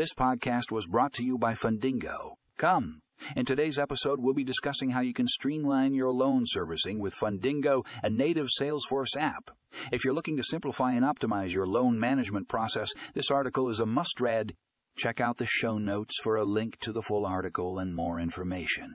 This podcast was brought to you by Fundingo. Come. In today's episode, we'll be discussing how you can streamline your loan servicing with Fundingo, a native Salesforce app. If you're looking to simplify and optimize your loan management process, this article is a must read. Check out the show notes for a link to the full article and more information.